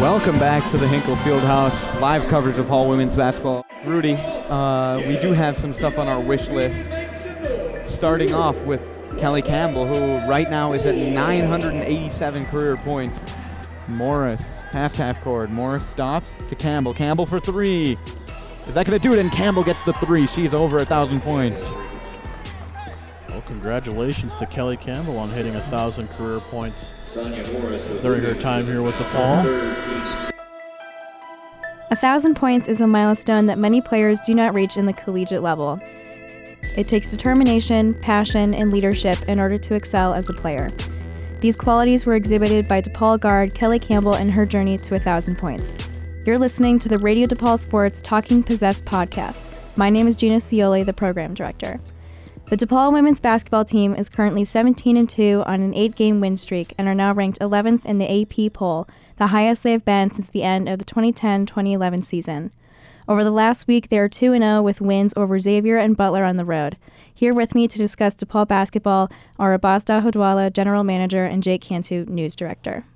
Welcome back to the Hinkle Fieldhouse live coverage of Hall women's basketball. Rudy, uh, we do have some stuff on our wish list. Starting off with Kelly Campbell, who right now is at 987 career points. Morris, half half court. Morris stops to Campbell. Campbell for three. Is that going to do it? And Campbell gets the three. She's over a thousand points. Well, congratulations to Kelly Campbell on hitting a thousand career points during her time here with DePaul. A thousand points is a milestone that many players do not reach in the collegiate level. It takes determination, passion, and leadership in order to excel as a player. These qualities were exhibited by DePaul guard Kelly Campbell in her journey to a thousand points. You're listening to the Radio DePaul Sports Talking Possessed podcast. My name is Gina Cioli, the program director. The DePaul women's basketball team is currently 17 and 2 on an 8-game win streak and are now ranked 11th in the AP poll, the highest they have been since the end of the 2010-2011 season. Over the last week, they are 2 0 with wins over Xavier and Butler on the road. Here with me to discuss DePaul basketball are Abasta Hodwala, general manager, and Jake Cantu, news director.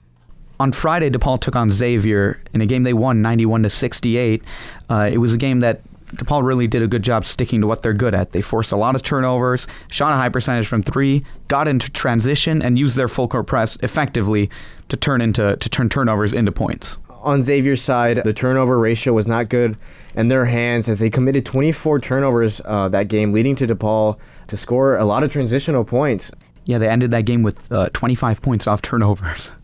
On Friday, DePaul took on Xavier in a game they won 91 to 68. Uh, it was a game that DePaul really did a good job sticking to what they're good at. They forced a lot of turnovers, shot a high percentage from three, got into transition, and used their full court press effectively to turn into to turn turnovers into points. On Xavier's side, the turnover ratio was not good in their hands as they committed 24 turnovers uh, that game, leading to DePaul to score a lot of transitional points. Yeah, they ended that game with uh, 25 points off turnovers.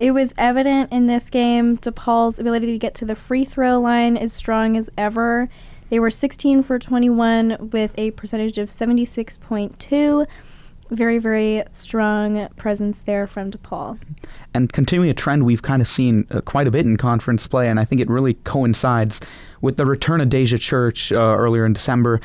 It was evident in this game DePaul's ability to get to the free throw line is strong as ever. They were 16 for 21 with a percentage of 76.2. Very, very strong presence there from DePaul. And continuing a trend we've kind of seen uh, quite a bit in conference play, and I think it really coincides with the return of Deja Church uh, earlier in December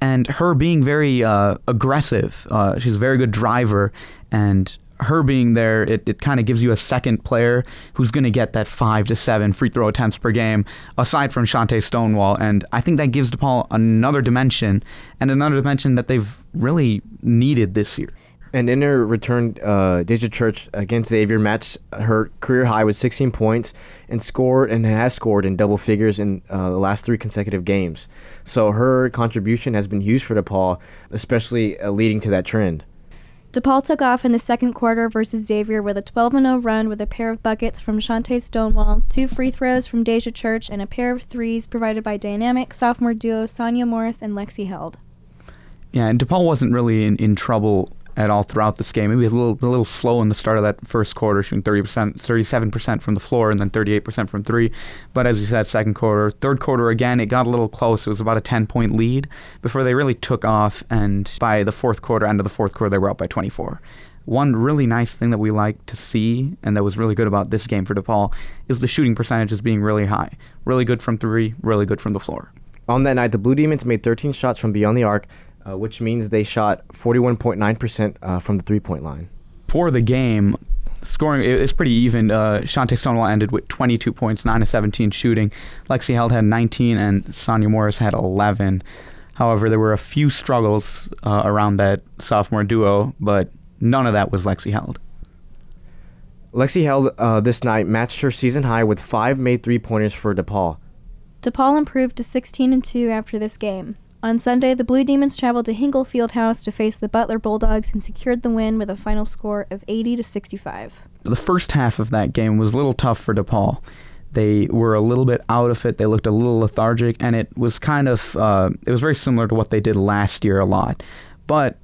and her being very uh, aggressive. Uh, she's a very good driver, and her being there, it, it kind of gives you a second player who's going to get that five to seven free throw attempts per game, aside from Chante Stonewall. And I think that gives DePaul another dimension and another dimension that they've really needed this year. And in her return, uh, Deja Church against Xavier matched her career high with 16 points and scored and has scored in double figures in uh, the last three consecutive games. So her contribution has been huge for DePaul, especially uh, leading to that trend. DePaul took off in the second quarter versus Xavier with a 12 0 run with a pair of buckets from Chante Stonewall, two free throws from Deja Church, and a pair of threes provided by dynamic sophomore duo Sonia Morris and Lexi Held. Yeah, and DePaul wasn't really in, in trouble at all throughout this game. Maybe a little a little slow in the start of that first quarter, shooting 30%, 37% from the floor and then 38% from three. But as you said, second quarter, third quarter again, it got a little close. It was about a 10 point lead before they really took off. And by the fourth quarter, end of the fourth quarter, they were up by 24. One really nice thing that we like to see and that was really good about this game for DePaul is the shooting percentages being really high. Really good from three, really good from the floor. On that night, the Blue Demons made 13 shots from beyond the arc, uh, which means they shot 41.9% uh, from the three point line. For the game, scoring it was pretty even. Uh, Chante Stonewall ended with 22 points, 9 to 17 shooting. Lexi Held had 19, and Sonia Morris had 11. However, there were a few struggles uh, around that sophomore duo, but none of that was Lexi Held. Lexi Held uh, this night matched her season high with five made three pointers for DePaul. DePaul improved to 16 and 2 after this game. On Sunday, the Blue Demons traveled to Hinkle Fieldhouse to face the Butler Bulldogs and secured the win with a final score of 80 to 65. The first half of that game was a little tough for DePaul. They were a little bit out of it. They looked a little lethargic, and it was kind of uh, it was very similar to what they did last year a lot. But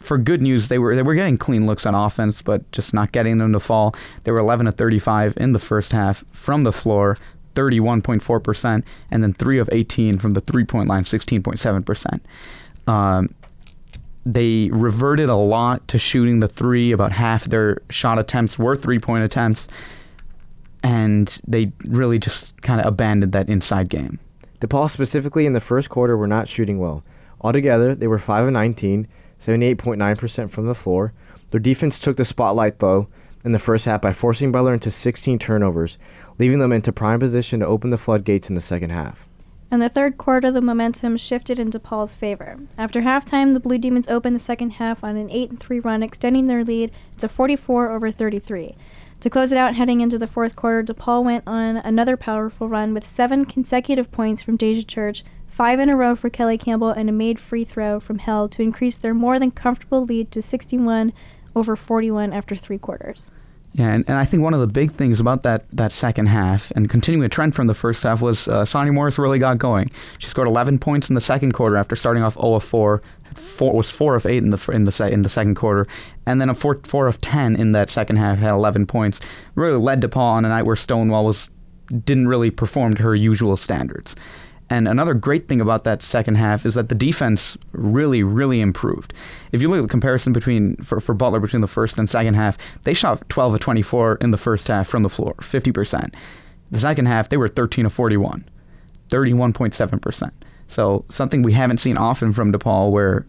for good news, they were they were getting clean looks on offense, but just not getting them to fall. They were 11 to 35 in the first half from the floor, 31.4%, and then 3 of 18 from the three point line, 16.7%. Um, they reverted a lot to shooting the three. About half their shot attempts were three point attempts, and they really just kind of abandoned that inside game. DePaul, specifically in the first quarter, were not shooting well. Altogether, they were 5 of 19, 78.9% from the floor. Their defense took the spotlight, though, in the first half by forcing Butler into 16 turnovers, leaving them into prime position to open the floodgates in the second half. In the third quarter, the momentum shifted into Paul's favor. After halftime, the Blue Demons opened the second half on an 8 3 run, extending their lead to 44 over 33. To close it out, heading into the fourth quarter, DePaul went on another powerful run with seven consecutive points from Deja Church, five in a row for Kelly Campbell, and a made free throw from Held to increase their more than comfortable lead to 61 over 41 after three quarters. And, and I think one of the big things about that, that second half and continuing a trend from the first half was uh, Sonia Morris really got going. She scored 11 points in the second quarter after starting off 0 of 4. Four, was four of eight in the in the in the second quarter, and then a four four of ten in that second half had 11 points. Really led DePaul on a night where Stonewall was didn't really perform to her usual standards. And another great thing about that second half is that the defense really, really improved. If you look at the comparison between for, for Butler between the first and second half, they shot 12 of 24 in the first half from the floor, 50%. The second half, they were 13 of 41, 31.7%. So something we haven't seen often from DePaul where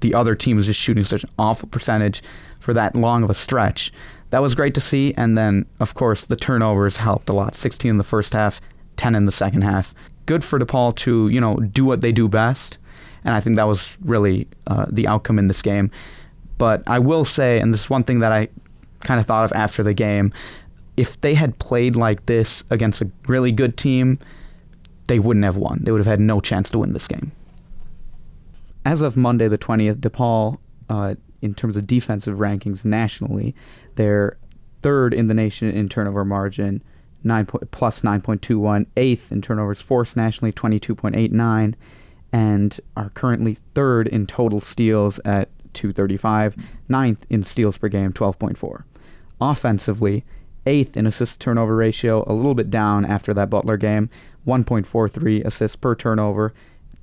the other team was just shooting such an awful percentage for that long of a stretch. That was great to see. And then, of course, the turnovers helped a lot 16 in the first half, 10 in the second half good for DePaul to you know do what they do best, and I think that was really uh, the outcome in this game. But I will say, and this is one thing that I kind of thought of after the game, if they had played like this against a really good team, they wouldn't have won. They would have had no chance to win this game. As of Monday the 20th, DePaul, uh, in terms of defensive rankings nationally, they're third in the nation in turnover margin, nine plus 9.21, eighth in turnovers forced nationally, 22.89, and are currently third in total steals at 235, ninth in steals per game, 12.4. Offensively, eighth in assist turnover ratio, a little bit down after that Butler game, 1.43 assists per turnover,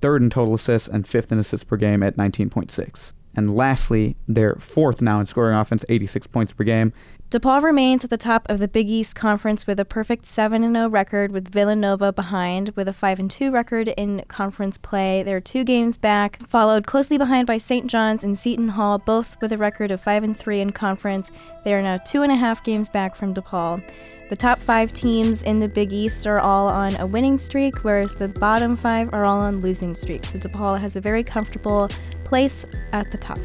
third in total assists, and fifth in assists per game at 19.6. And lastly, they're fourth now in scoring offense, 86 points per game, DePaul remains at the top of the Big East Conference with a perfect 7 0 record, with Villanova behind with a 5 2 record in conference play. They're two games back, followed closely behind by St. John's and Seton Hall, both with a record of 5 3 in conference. They are now two and a half games back from DePaul. The top five teams in the Big East are all on a winning streak, whereas the bottom five are all on losing streaks. So DePaul has a very comfortable place at the top.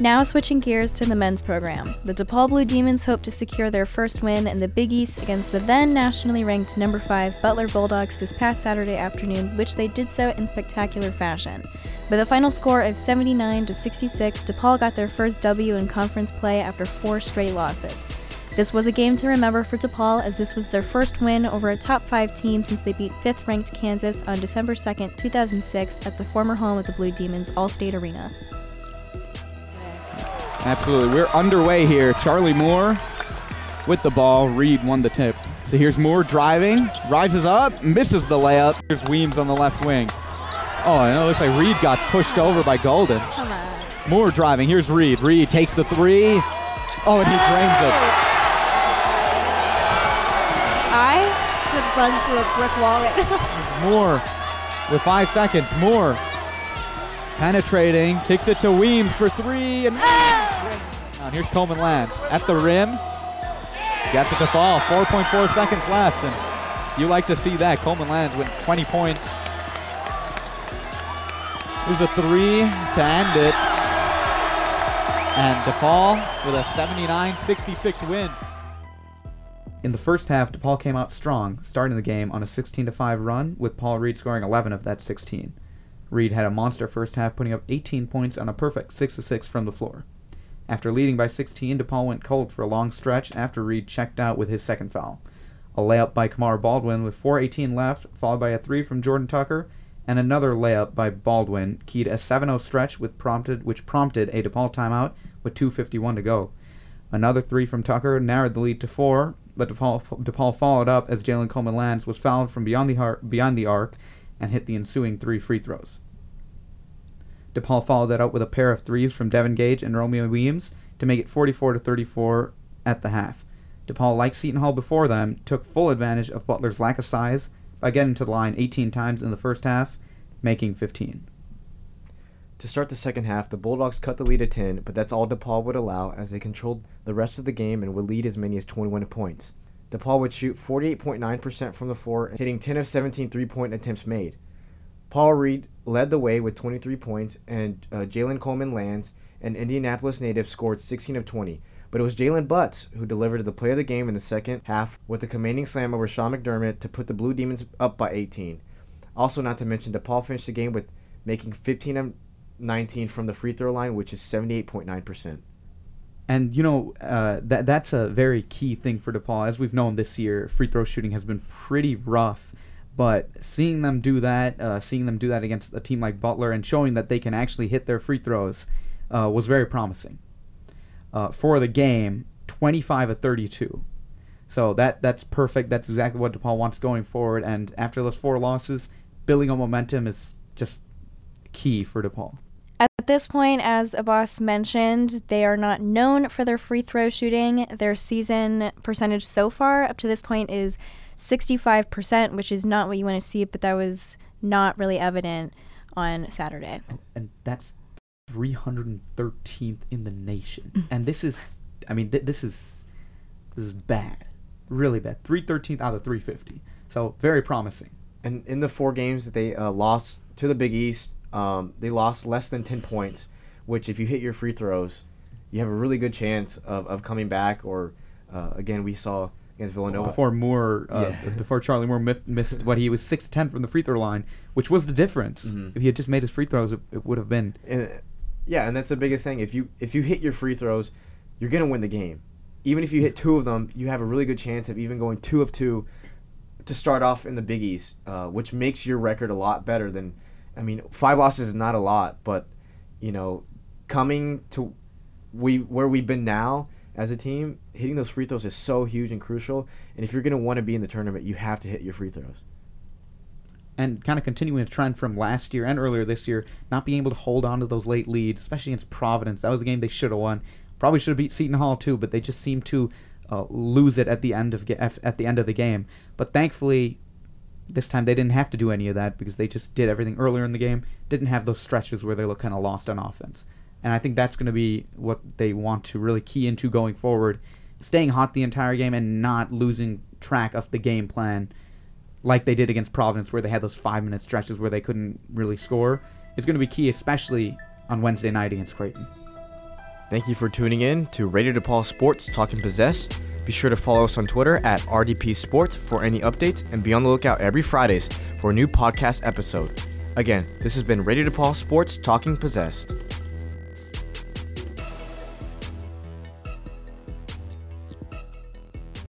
Now switching gears to the men's program. The DePaul Blue Demons hope to secure their first win in the Big East against the then nationally ranked number 5 Butler Bulldogs this past Saturday afternoon, which they did so in spectacular fashion. With a final score of 79 to 66, DePaul got their first W in conference play after four straight losses. This was a game to remember for DePaul as this was their first win over a top 5 team since they beat 5th ranked Kansas on December 2, 2006 at the former home of the Blue Demons Allstate Arena. Absolutely. We're underway here. Charlie Moore with the ball. Reed won the tip. So here's Moore driving, rises up, misses the layup. Here's Weems on the left wing. Oh, and it looks like Reed got pushed over by Golden. Moore driving. Here's Reed. Reed takes the three. Oh, and he drains it. Run through a brick wall right. Moore with five seconds. Moore penetrating, kicks it to Weems for three, and ah! now here's Coleman Lance at the rim. Gets it to fall. 4.4 seconds left, and you like to see that. Coleman Lance with 20 points. There's a three to end it. And DePaul with a 79-66 win. In the first half, DePaul came out strong, starting the game on a 16-5 run, with Paul Reed scoring 11 of that 16. Reed had a monster first half, putting up 18 points on a perfect 6-6 from the floor. After leading by 16, DePaul went cold for a long stretch after Reed checked out with his second foul. A layup by Kamar Baldwin with 4.18 left, followed by a three from Jordan Tucker, and another layup by Baldwin keyed a 7-0 stretch with prompted, which prompted a DePaul timeout with 2.51 to go. Another three from Tucker narrowed the lead to four, but DePaul, DePaul followed up as Jalen Coleman Lance was fouled from beyond the, har- beyond the arc and hit the ensuing three free throws. DePaul followed that up with a pair of threes from Devin Gage and Romeo Williams to make it 44 to 34 at the half. DePaul, like Seton Hall before them, took full advantage of Butler's lack of size by getting to the line 18 times in the first half, making 15. To start the second half, the Bulldogs cut the lead to 10, but that's all DePaul would allow as they controlled the rest of the game and would lead as many as 21 points. DePaul would shoot 48.9% from the floor, hitting 10 of 17 three point attempts made. Paul Reed led the way with 23 points, and uh, Jalen Coleman Lance An Indianapolis native scored 16 of 20. But it was Jalen Butz who delivered the play of the game in the second half with a commanding slam over Sean McDermott to put the Blue Demons up by 18. Also, not to mention, DePaul finished the game with making 15 of 19 from the free throw line, which is 78.9%. And you know uh, that that's a very key thing for DePaul. As we've known this year, free throw shooting has been pretty rough. But seeing them do that, uh, seeing them do that against a team like Butler, and showing that they can actually hit their free throws, uh, was very promising. Uh, for the game, 25 of 32. So that that's perfect. That's exactly what DePaul wants going forward. And after those four losses, building on momentum is just key for DePaul. At this point, as Abbas mentioned, they are not known for their free throw shooting. Their season percentage so far up to this point is 65%, which is not what you want to see, but that was not really evident on Saturday. And that's 313th in the nation. and this is, I mean, th- this is this is bad, really bad. 313th out of 350. So very promising. And in the four games that they uh, lost to the Big East, um, they lost less than 10 points, which if you hit your free throws, you have a really good chance of, of coming back. Or uh, again, we saw against Villanova. Before Moore, uh, Yeah. before Charlie Moore mif- missed what he was 6 10 from the free throw line, which was the difference. Mhm. If he had just made his free throws, it, it would have been. And, yeah, and that's the biggest thing. If you if you hit your free throws, you're gonna win the game. Even if you hit two of them, you have a really good chance of even going two of two to start off in the Big East, uh, which makes your record a lot better than. I mean, five losses is not a lot, but you know, coming to we where we've been now as a team, hitting those free throws is so huge and crucial. And if you're gonna want to be in the tournament, you have to hit your free throws. and kind of continuing a trend from last year and earlier this year, not being able to hold on to those late leads, especially against Providence. That was a game they should have won. Probably should have beat Seton Hall too, but they just seemed to uh, lose it at the end of at the end of the game. But thankfully, this time they didn't have to do any of that because they just did everything earlier in the game. Didn't have those stretches where they look kind of lost on offense. And I think that's going to be what they want to really key into going forward, staying hot the entire game and not losing track of the game plan like they did against Providence, where they had those five minute stretches where they couldn't really score, is going to be key, especially on Wednesday night against Creighton. Thank you for tuning in to Radio DePaul Sports Talking Possess. Be sure to follow us on Twitter at RDP Sports for any updates and be on the lookout every Fridays for a new podcast episode. Again, this has been Radio DePaul Sports Talking Possessed.